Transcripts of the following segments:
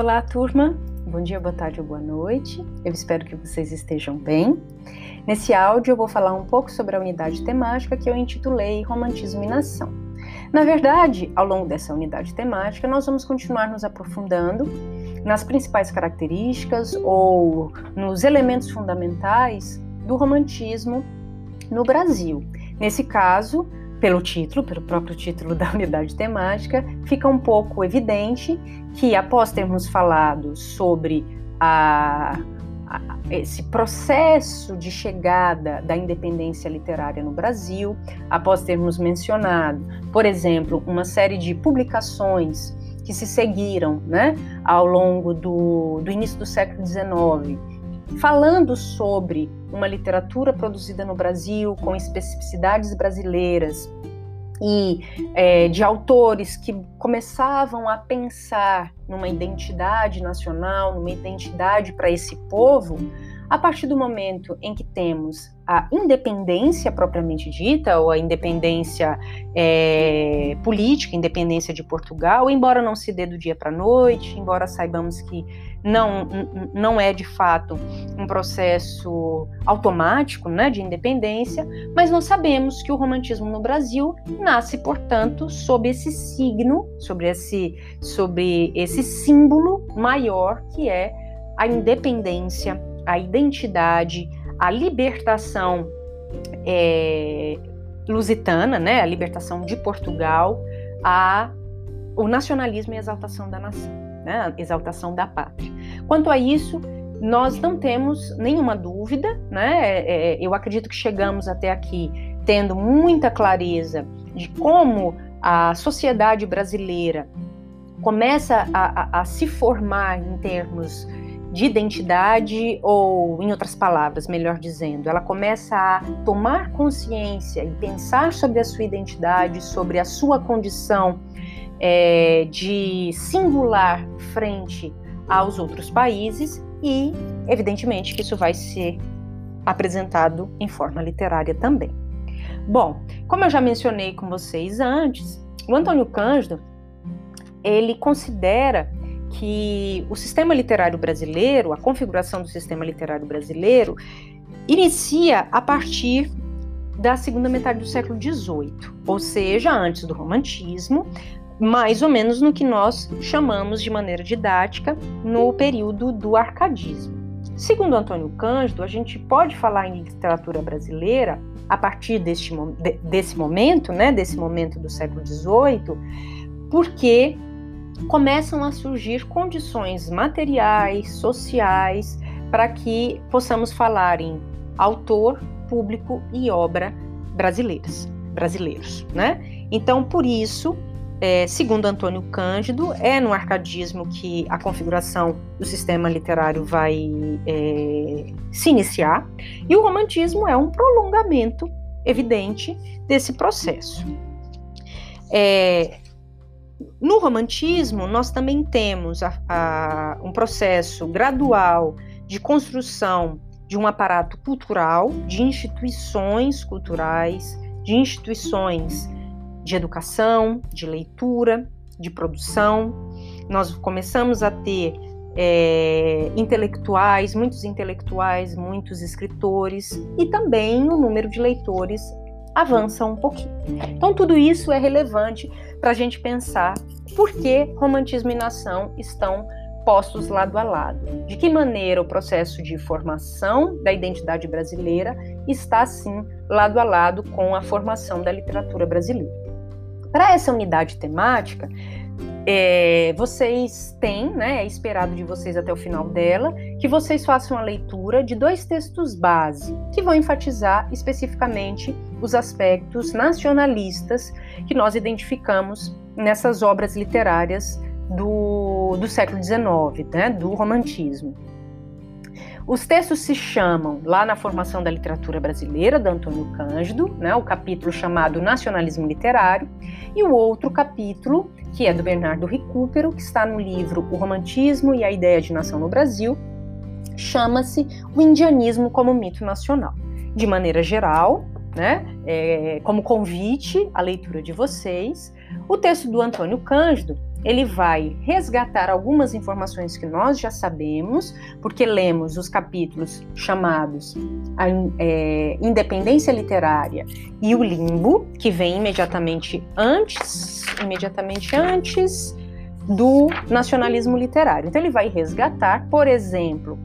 Olá, turma. Bom dia, boa tarde ou boa noite. Eu espero que vocês estejam bem. Nesse áudio eu vou falar um pouco sobre a unidade temática que eu intitulei Romantismo e Nação. Na verdade, ao longo dessa unidade temática, nós vamos continuar nos aprofundando nas principais características ou nos elementos fundamentais do romantismo no Brasil. Nesse caso, pelo título, pelo próprio título da unidade temática, fica um pouco evidente que, após termos falado sobre a, a, esse processo de chegada da independência literária no Brasil, após termos mencionado, por exemplo, uma série de publicações que se seguiram né, ao longo do, do início do século XIX, falando sobre uma literatura produzida no Brasil com especificidades brasileiras e é, de autores que começavam a pensar numa identidade nacional, numa identidade para esse povo, a partir do momento em que temos a independência propriamente dita, ou a independência é, política, independência de Portugal, embora não se dê do dia para a noite, embora saibamos que não, não é de fato um processo automático né, de independência, mas nós sabemos que o romantismo no Brasil nasce, portanto, sob esse signo, sobre esse, sobre esse símbolo maior que é a independência a identidade, a libertação é, lusitana, né, a libertação de Portugal, a, o nacionalismo e a exaltação da nação, né, a exaltação da pátria. Quanto a isso, nós não temos nenhuma dúvida, né? É, é, eu acredito que chegamos até aqui tendo muita clareza de como a sociedade brasileira começa a, a, a se formar em termos de identidade, ou, em outras palavras, melhor dizendo, ela começa a tomar consciência e pensar sobre a sua identidade, sobre a sua condição é, de singular frente aos outros países, e, evidentemente, que isso vai ser apresentado em forma literária também. Bom, como eu já mencionei com vocês antes, o Antônio Cândido ele considera que o sistema literário brasileiro, a configuração do sistema literário brasileiro, inicia a partir da segunda metade do século XVIII, ou seja, antes do Romantismo, mais ou menos no que nós chamamos de maneira didática no período do Arcadismo. Segundo Antônio Cândido, a gente pode falar em literatura brasileira a partir deste, desse momento, né, desse momento do século XVIII, porque começam a surgir condições materiais, sociais, para que possamos falar em autor, público e obra brasileiras, brasileiros, né? Então, por isso, é, segundo Antônio Cândido, é no arcadismo que a configuração do sistema literário vai é, se iniciar, e o romantismo é um prolongamento evidente desse processo. É, no romantismo, nós também temos a, a, um processo gradual de construção de um aparato cultural, de instituições culturais, de instituições de educação, de leitura, de produção. Nós começamos a ter é, intelectuais, muitos intelectuais, muitos escritores e também o número de leitores avança um pouquinho. Então, tudo isso é relevante para a gente pensar por que romantismo e nação estão postos lado a lado. De que maneira o processo de formação da identidade brasileira está, assim, lado a lado com a formação da literatura brasileira. Para essa unidade temática, é, vocês têm, né, é esperado de vocês até o final dela, que vocês façam a leitura de dois textos base, que vão enfatizar especificamente os aspectos nacionalistas que nós identificamos nessas obras literárias do, do século XIX, né, do romantismo. Os textos se chamam, lá na formação da literatura brasileira, da Antônio Cândido, né, o capítulo chamado Nacionalismo Literário, e o outro capítulo, que é do Bernardo Recupero, que está no livro O Romantismo e a Ideia de Nação no Brasil, chama-se O Indianismo como Mito Nacional. De maneira geral, né, é, como convite à leitura de vocês, o texto do Antônio Cândido ele vai resgatar algumas informações que nós já sabemos, porque lemos os capítulos chamados a, é, Independência Literária e o Limbo, que vem imediatamente antes, imediatamente antes do nacionalismo literário. Então ele vai resgatar, por exemplo,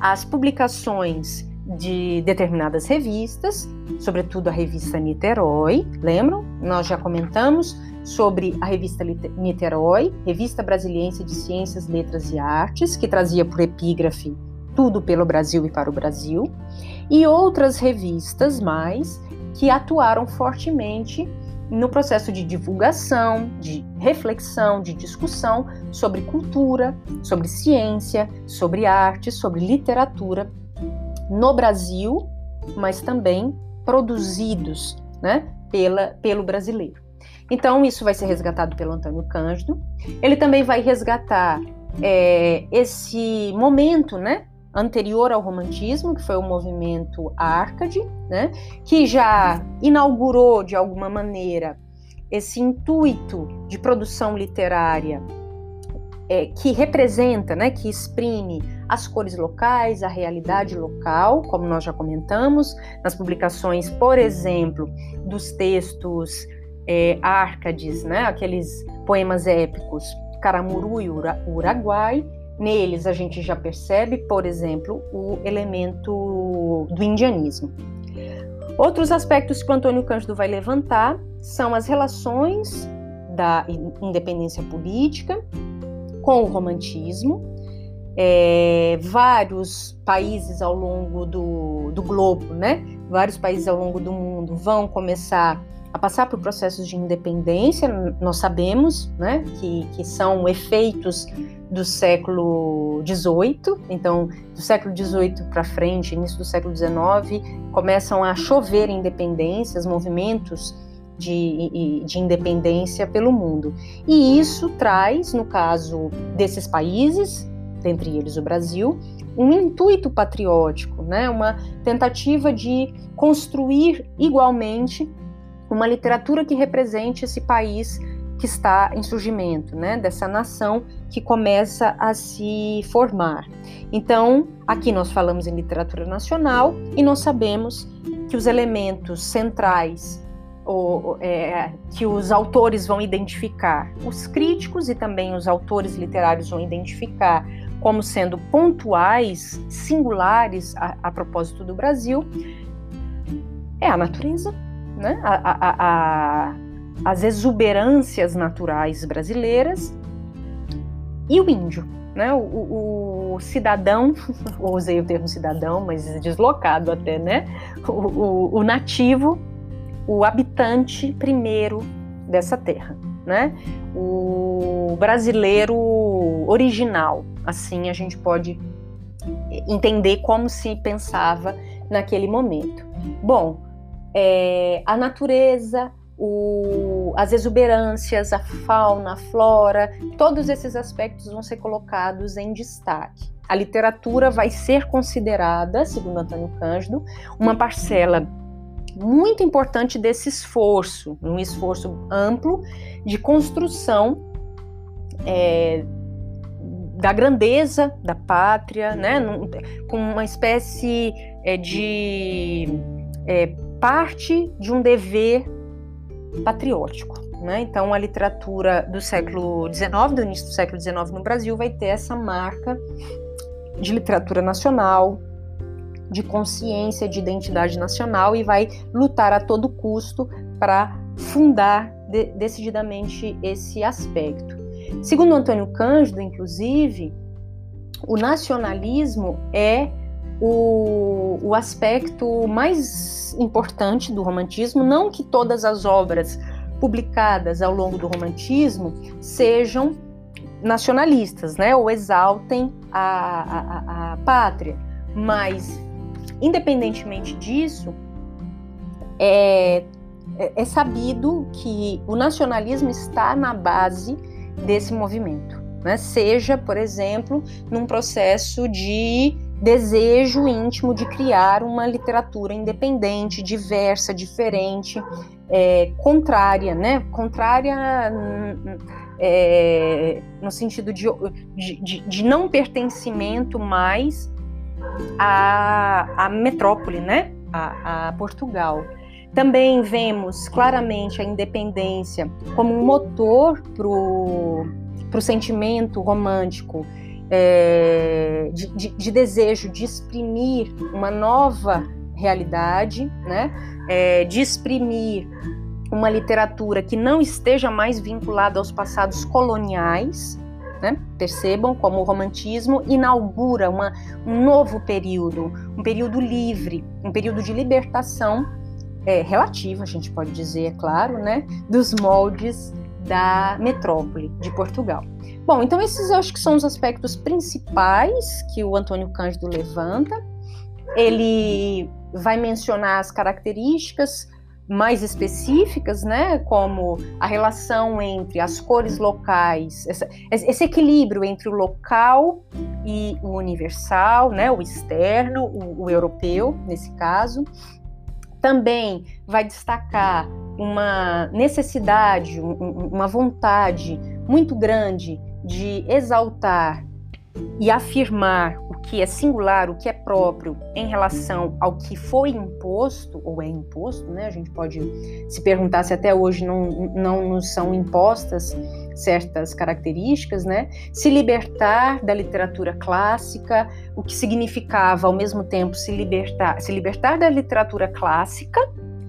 as publicações de determinadas revistas, sobretudo a revista Niterói, lembram? Nós já comentamos sobre a revista Niterói, Revista Brasiliense de Ciências, Letras e Artes, que trazia por epígrafe tudo pelo Brasil e para o Brasil, e outras revistas mais que atuaram fortemente no processo de divulgação, de reflexão, de discussão sobre cultura, sobre ciência, sobre arte, sobre literatura no Brasil, mas também produzidos né, pela, pelo brasileiro. Então, isso vai ser resgatado pelo Antônio Cândido. Ele também vai resgatar é, esse momento né, anterior ao romantismo, que foi o movimento Arcade, né, que já inaugurou, de alguma maneira, esse intuito de produção literária é, que representa, né, que exprime as cores locais, a realidade local, como nós já comentamos, nas publicações, por exemplo, dos textos é, né, aqueles poemas épicos Caramuru e Ura, Uruguai. Neles a gente já percebe, por exemplo, o elemento do indianismo. Outros aspectos que o Antônio Cândido vai levantar são as relações da independência política com o romantismo. É, vários países ao longo do, do globo, né? Vários países ao longo do mundo vão começar a passar por processos de independência. Nós sabemos, né, que, que são efeitos do século XVIII. Então, do século XVIII para frente, início do século XIX, começam a chover independências, movimentos de, de independência pelo mundo. E isso traz, no caso desses países, dentre eles o Brasil, um intuito patriótico, né? uma tentativa de construir igualmente uma literatura que represente esse país que está em surgimento, né, dessa nação que começa a se formar. Então, aqui nós falamos em literatura nacional e nós sabemos que os elementos centrais ou, é, que os autores vão identificar, os críticos e também os autores literários vão identificar como sendo pontuais, singulares a, a propósito do Brasil, é a natureza, né? a, a, a, as exuberâncias naturais brasileiras e o índio. Né? O, o, cidadão, usei o termo cidadão, mas deslocado até, né? o, o, o nativo o habitante primeiro dessa terra, né? O brasileiro original, assim a gente pode entender como se pensava naquele momento. Bom, é, a natureza, o, as exuberâncias, a fauna, a flora, todos esses aspectos vão ser colocados em destaque. A literatura vai ser considerada, segundo Antônio Cândido, uma parcela muito importante desse esforço, um esforço amplo de construção é, da grandeza da pátria, né, num, com uma espécie é, de é, parte de um dever patriótico. Né? Então, a literatura do século XIX, do início do século XIX no Brasil, vai ter essa marca de literatura nacional, de consciência de identidade nacional e vai lutar a todo custo para fundar de, decididamente esse aspecto. Segundo Antônio Cândido, inclusive, o nacionalismo é o, o aspecto mais importante do romantismo, não que todas as obras publicadas ao longo do romantismo sejam nacionalistas, né, ou exaltem a, a, a pátria, mas Independentemente disso, é, é sabido que o nacionalismo está na base desse movimento. Né? Seja, por exemplo, num processo de desejo íntimo de criar uma literatura independente, diversa, diferente, é, contrária, né? Contrária é, no sentido de, de, de, não pertencimento mais à, à metrópole, né? A, a Portugal. Também vemos claramente a independência como um motor para o sentimento romântico é, de, de, de, desejo de exprimir uma nova realidade, né? É, de exprimir uma literatura que não esteja mais vinculada aos passados coloniais. Né? Percebam como o romantismo inaugura uma, um novo período, um período livre, um período de libertação é, relativa, a gente pode dizer, é claro, né? dos moldes da metrópole de Portugal. Bom, então esses acho que são os aspectos principais que o Antônio Cândido levanta. Ele vai mencionar as características mais específicas, né, como a relação entre as cores locais, essa, esse equilíbrio entre o local e o universal, né, o externo, o, o europeu, nesse caso. Também vai destacar uma necessidade, uma vontade muito grande de exaltar e afirmar o que é singular, o que é próprio em relação ao que foi imposto ou é imposto, né? A gente pode se perguntar se até hoje não, não nos são impostas certas características, né? Se libertar da literatura clássica, o que significava ao mesmo tempo se libertar, se libertar da literatura clássica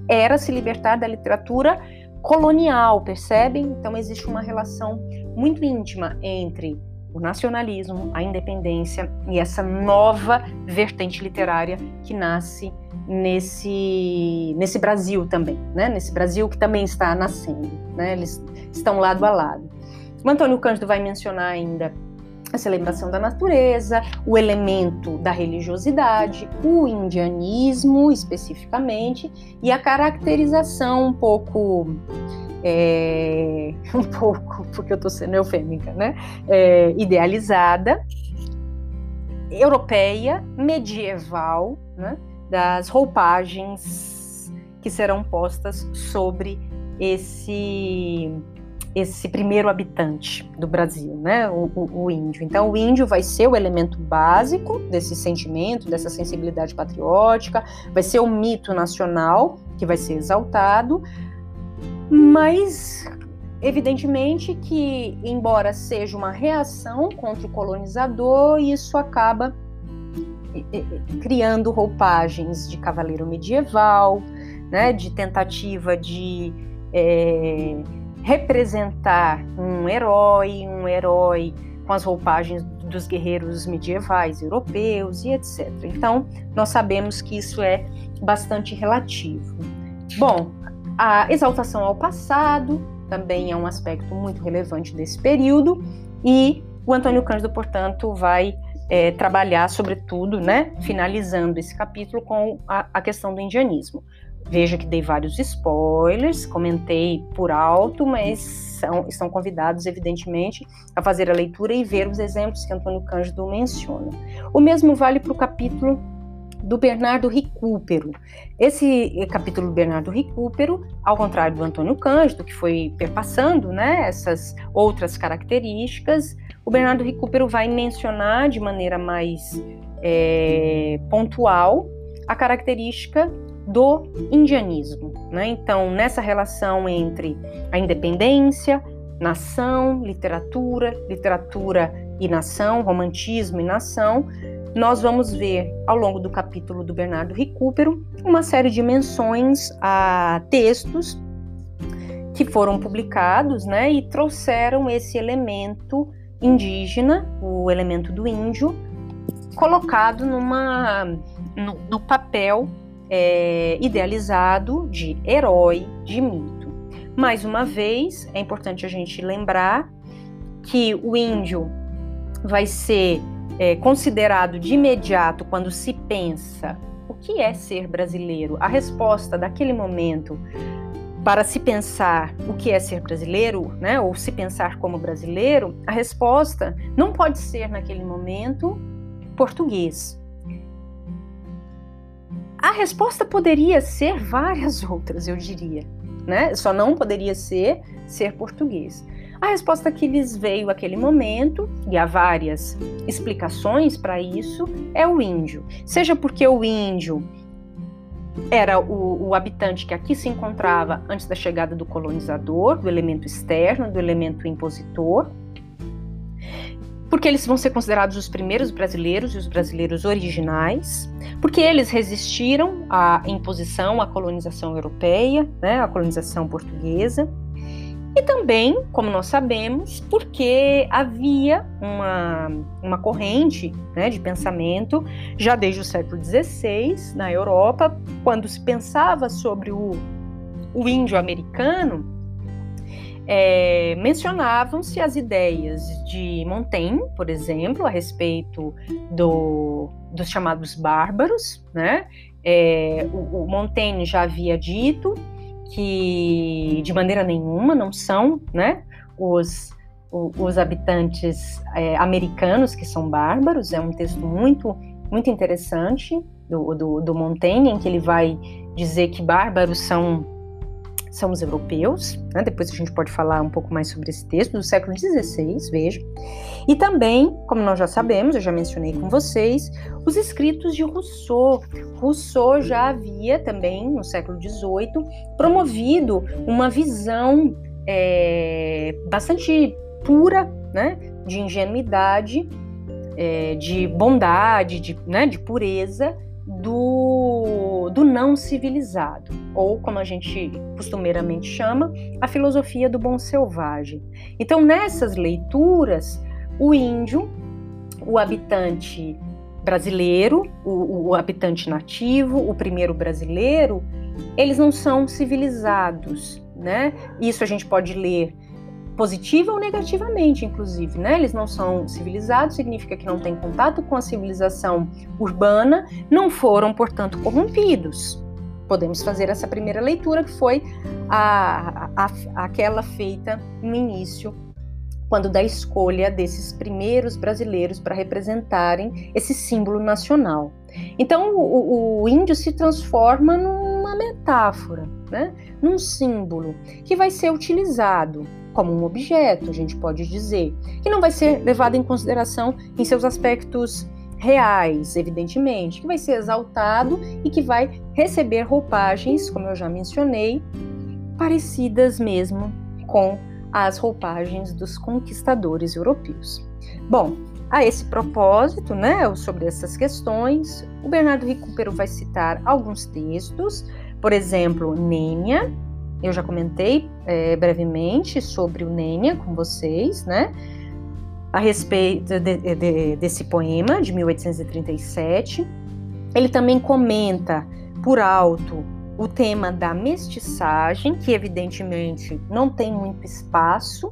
era se libertar da literatura colonial, percebem? Então existe uma relação muito íntima entre o nacionalismo, a independência e essa nova vertente literária que nasce nesse, nesse Brasil também, né? nesse Brasil que também está nascendo, né? eles estão lado a lado. O Antônio Cândido vai mencionar ainda a celebração da natureza, o elemento da religiosidade, o indianismo especificamente e a caracterização um pouco é, um pouco, porque eu estou sendo eufêmica, né? É, idealizada, europeia, medieval, né? das roupagens que serão postas sobre esse esse primeiro habitante do Brasil, né, o, o, o, índio. Então, o índio vai ser o elemento básico desse sentimento, dessa sensibilidade patriótica, vai ser o mito nacional que vai ser exaltado, mas evidentemente que, embora seja uma reação contra o colonizador, isso acaba criando roupagens de cavaleiro medieval, né, de tentativa de é, representar um herói, um herói com as roupagens dos guerreiros medievais europeus e etc. Então, nós sabemos que isso é bastante relativo. Bom, a exaltação ao passado também é um aspecto muito relevante desse período, e o Antônio Cândido, portanto, vai é, trabalhar, sobretudo, né, finalizando esse capítulo com a, a questão do indianismo. Veja que dei vários spoilers, comentei por alto, mas são, estão convidados, evidentemente, a fazer a leitura e ver os exemplos que Antônio Cândido menciona. O mesmo vale para o capítulo do Bernardo Recupero. Esse capítulo do Bernardo Recupero, ao contrário do Antônio Cândido, que foi perpassando né, essas outras características, o Bernardo Recupero vai mencionar de maneira mais é, pontual a característica do indianismo. Né? Então, nessa relação entre a independência, nação, literatura, literatura e nação, romantismo e nação, nós vamos ver ao longo do capítulo do Bernardo Recupero uma série de menções a textos que foram publicados né, e trouxeram esse elemento indígena, o elemento do índio, colocado numa, no, no papel é, idealizado de herói, de mito. Mais uma vez, é importante a gente lembrar que o índio vai ser é, considerado de imediato quando se pensa o que é ser brasileiro, a resposta daquele momento para se pensar o que é ser brasileiro, né, ou se pensar como brasileiro, a resposta não pode ser naquele momento português. A resposta poderia ser várias outras, eu diria, né? Só não poderia ser ser português. A resposta que lhes veio aquele momento, e há várias explicações para isso, é o índio. Seja porque o índio era o, o, habitante que aqui se encontrava antes da chegada do colonizador, do elemento externo, do elemento impositor, porque eles vão ser considerados os primeiros brasileiros e os brasileiros originais, porque eles resistiram à imposição, à colonização europeia, né, à colonização portuguesa, e também, como nós sabemos, porque havia uma, uma corrente né, de pensamento já desde o século XVI na Europa, quando se pensava sobre o, o índio americano, é, mencionavam-se as ideias de Montaigne, por exemplo, a respeito do, dos chamados bárbaros. Né? É, o, o Montaigne já havia dito que de maneira nenhuma não são né, os, os habitantes é, americanos que são bárbaros. É um texto muito, muito interessante do, do, do Montaigne, em que ele vai dizer que bárbaros são são os europeus, né? depois a gente pode falar um pouco mais sobre esse texto, do século XVI, veja. E também, como nós já sabemos, eu já mencionei com vocês, os escritos de Rousseau. Rousseau já havia também, no século XVIII, promovido uma visão é, bastante pura, né? de ingenuidade, é, de bondade, de, né? de pureza, do, do não civilizado, ou como a gente costumeiramente chama, a filosofia do bom selvagem. Então, nessas leituras, o índio, o habitante brasileiro, o, o habitante nativo, o primeiro brasileiro, eles não são civilizados, né? Isso a gente pode ler positiva ou negativamente, inclusive, né? Eles não são civilizados, significa que não têm contato com a civilização urbana, não foram, portanto, corrompidos. Podemos fazer essa primeira leitura, que foi a, a, a, aquela feita no início, quando da escolha desses primeiros brasileiros para representarem esse símbolo nacional. Então, o, o índio se transforma numa metáfora, né? num símbolo que vai ser utilizado como um objeto, a gente pode dizer, que não vai ser levado em consideração em seus aspectos reais, evidentemente, que vai ser exaltado e que vai receber roupagens, como eu já mencionei, parecidas mesmo com as roupagens dos conquistadores europeus. Bom, a esse propósito, né, sobre essas questões, o Bernardo Recupero vai citar alguns textos, por exemplo, Nênia, eu já comentei é, brevemente sobre o Nênia com vocês, né? A respeito de, de, desse poema de 1837. Ele também comenta por alto o tema da mestiçagem, que evidentemente não tem muito espaço,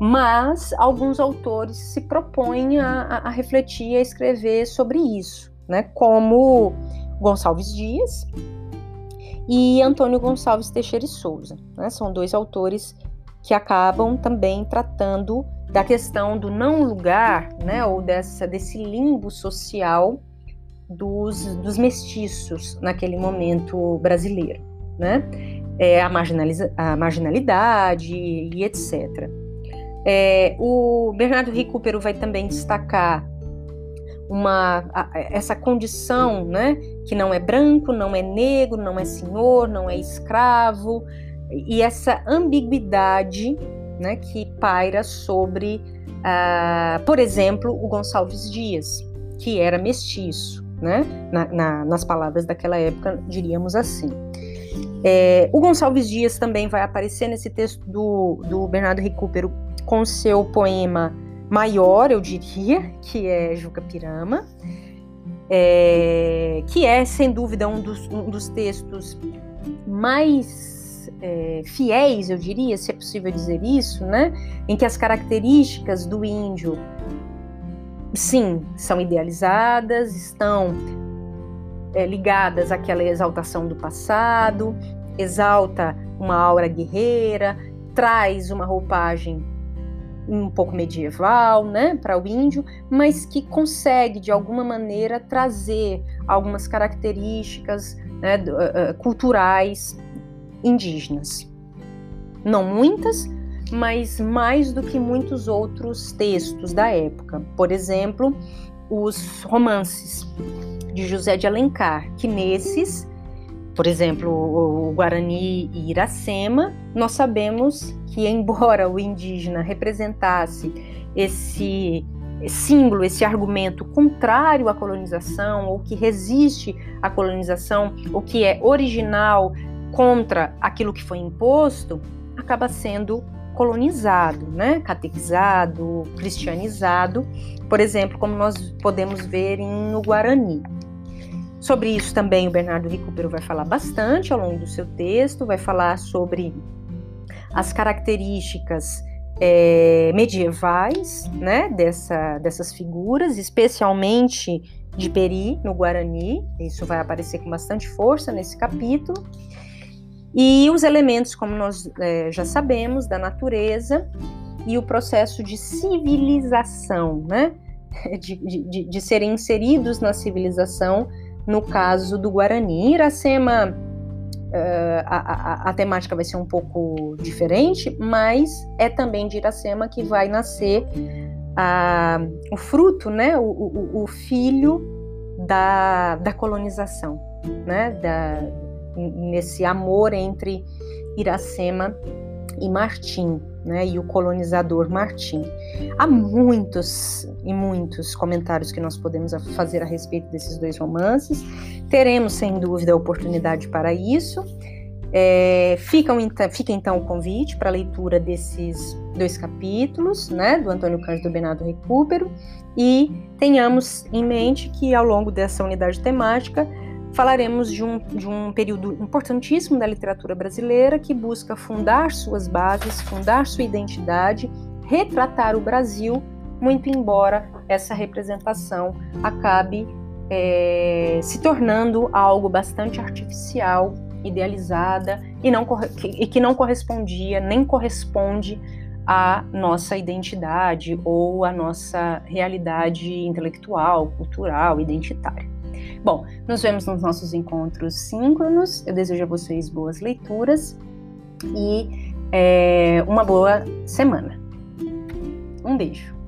mas alguns autores se propõem a, a, refletir a escrever sobre isso, né? Como Gonçalves Dias, e Antônio Gonçalves Teixeira e Souza. Né? São dois autores que acabam também tratando da questão do não lugar, né, ou dessa, desse limbo social dos, dos mestiços naquele momento brasileiro, né? É, a, a marginalidade e etc. É, o Bernardo Recupero vai também destacar uma essa condição, né, que não é branco, não é negro, não é senhor, não é escravo, e essa ambiguidade, né, que paira sobre, uh, por exemplo, o Gonçalves Dias, que era mestiço, né, na, na, nas palavras daquela época, diríamos assim. É, o Gonçalves Dias também vai aparecer nesse texto do, do Bernardo Recupero com seu poema maior, eu diria, que é Juca Pirama, é, que é, sem dúvida, um dos, um dos textos mais é, fiéis, eu diria, se é possível dizer isso, né? em que as características do índio, sim, são idealizadas, estão é, ligadas àquela exaltação do passado, exalta uma aura guerreira, traz uma roupagem um pouco medieval, né, para o índio, mas que consegue de alguma maneira trazer algumas características né, uh, culturais indígenas. Não muitas, mas mais do que muitos outros textos da época. Por exemplo, os romances de José de Alencar, que nesses, por exemplo, o Guarani e Iracema, nós sabemos que, embora o indígena representasse esse símbolo, esse argumento contrário à colonização, ou que resiste à colonização, ou que é original contra aquilo que foi imposto, acaba sendo colonizado, né? catequizado, cristianizado, por exemplo, como nós podemos ver em, no Guarani. Sobre isso também o Bernardo Recupero vai falar bastante ao longo do seu texto, vai falar sobre as características é, medievais né, dessa, dessas figuras, especialmente de Peri, no Guarani, isso vai aparecer com bastante força nesse capítulo. E os elementos, como nós é, já sabemos, da natureza e o processo de civilização, né? De, de, de serem inseridos na civilização, no caso do Guarani. Em Iracema, uh, a, a, a, temática vai ser um pouco diferente, mas é também de Iracema que vai nascer a, o fruto, né? o, o, o filho da, da colonização, né? Da, nesse amor entre Iracema e Martim, né, e o colonizador Martim. Há muitos e muitos comentários que nós podemos fazer a respeito desses dois romances. Teremos, sem dúvida, a oportunidade para isso. É, fica, fica então o convite para a leitura desses dois capítulos, né, do Antônio Cândido Bernardo Recupero, e tenhamos em mente que ao longo dessa unidade temática falaremos de um, de um período importantíssimo da literatura brasileira que busca fundar suas bases, fundar sua identidade, retratar o Brasil, muito embora essa representação acabe é, se tornando algo bastante artificial, idealizada e, não, e que não correspondia nem corresponde à nossa identidade ou à nossa realidade intelectual, cultural, identitária. Bom, nos vemos nos nossos encontros síncronos. Eu desejo a vocês boas leituras e é, uma boa semana. Um beijo.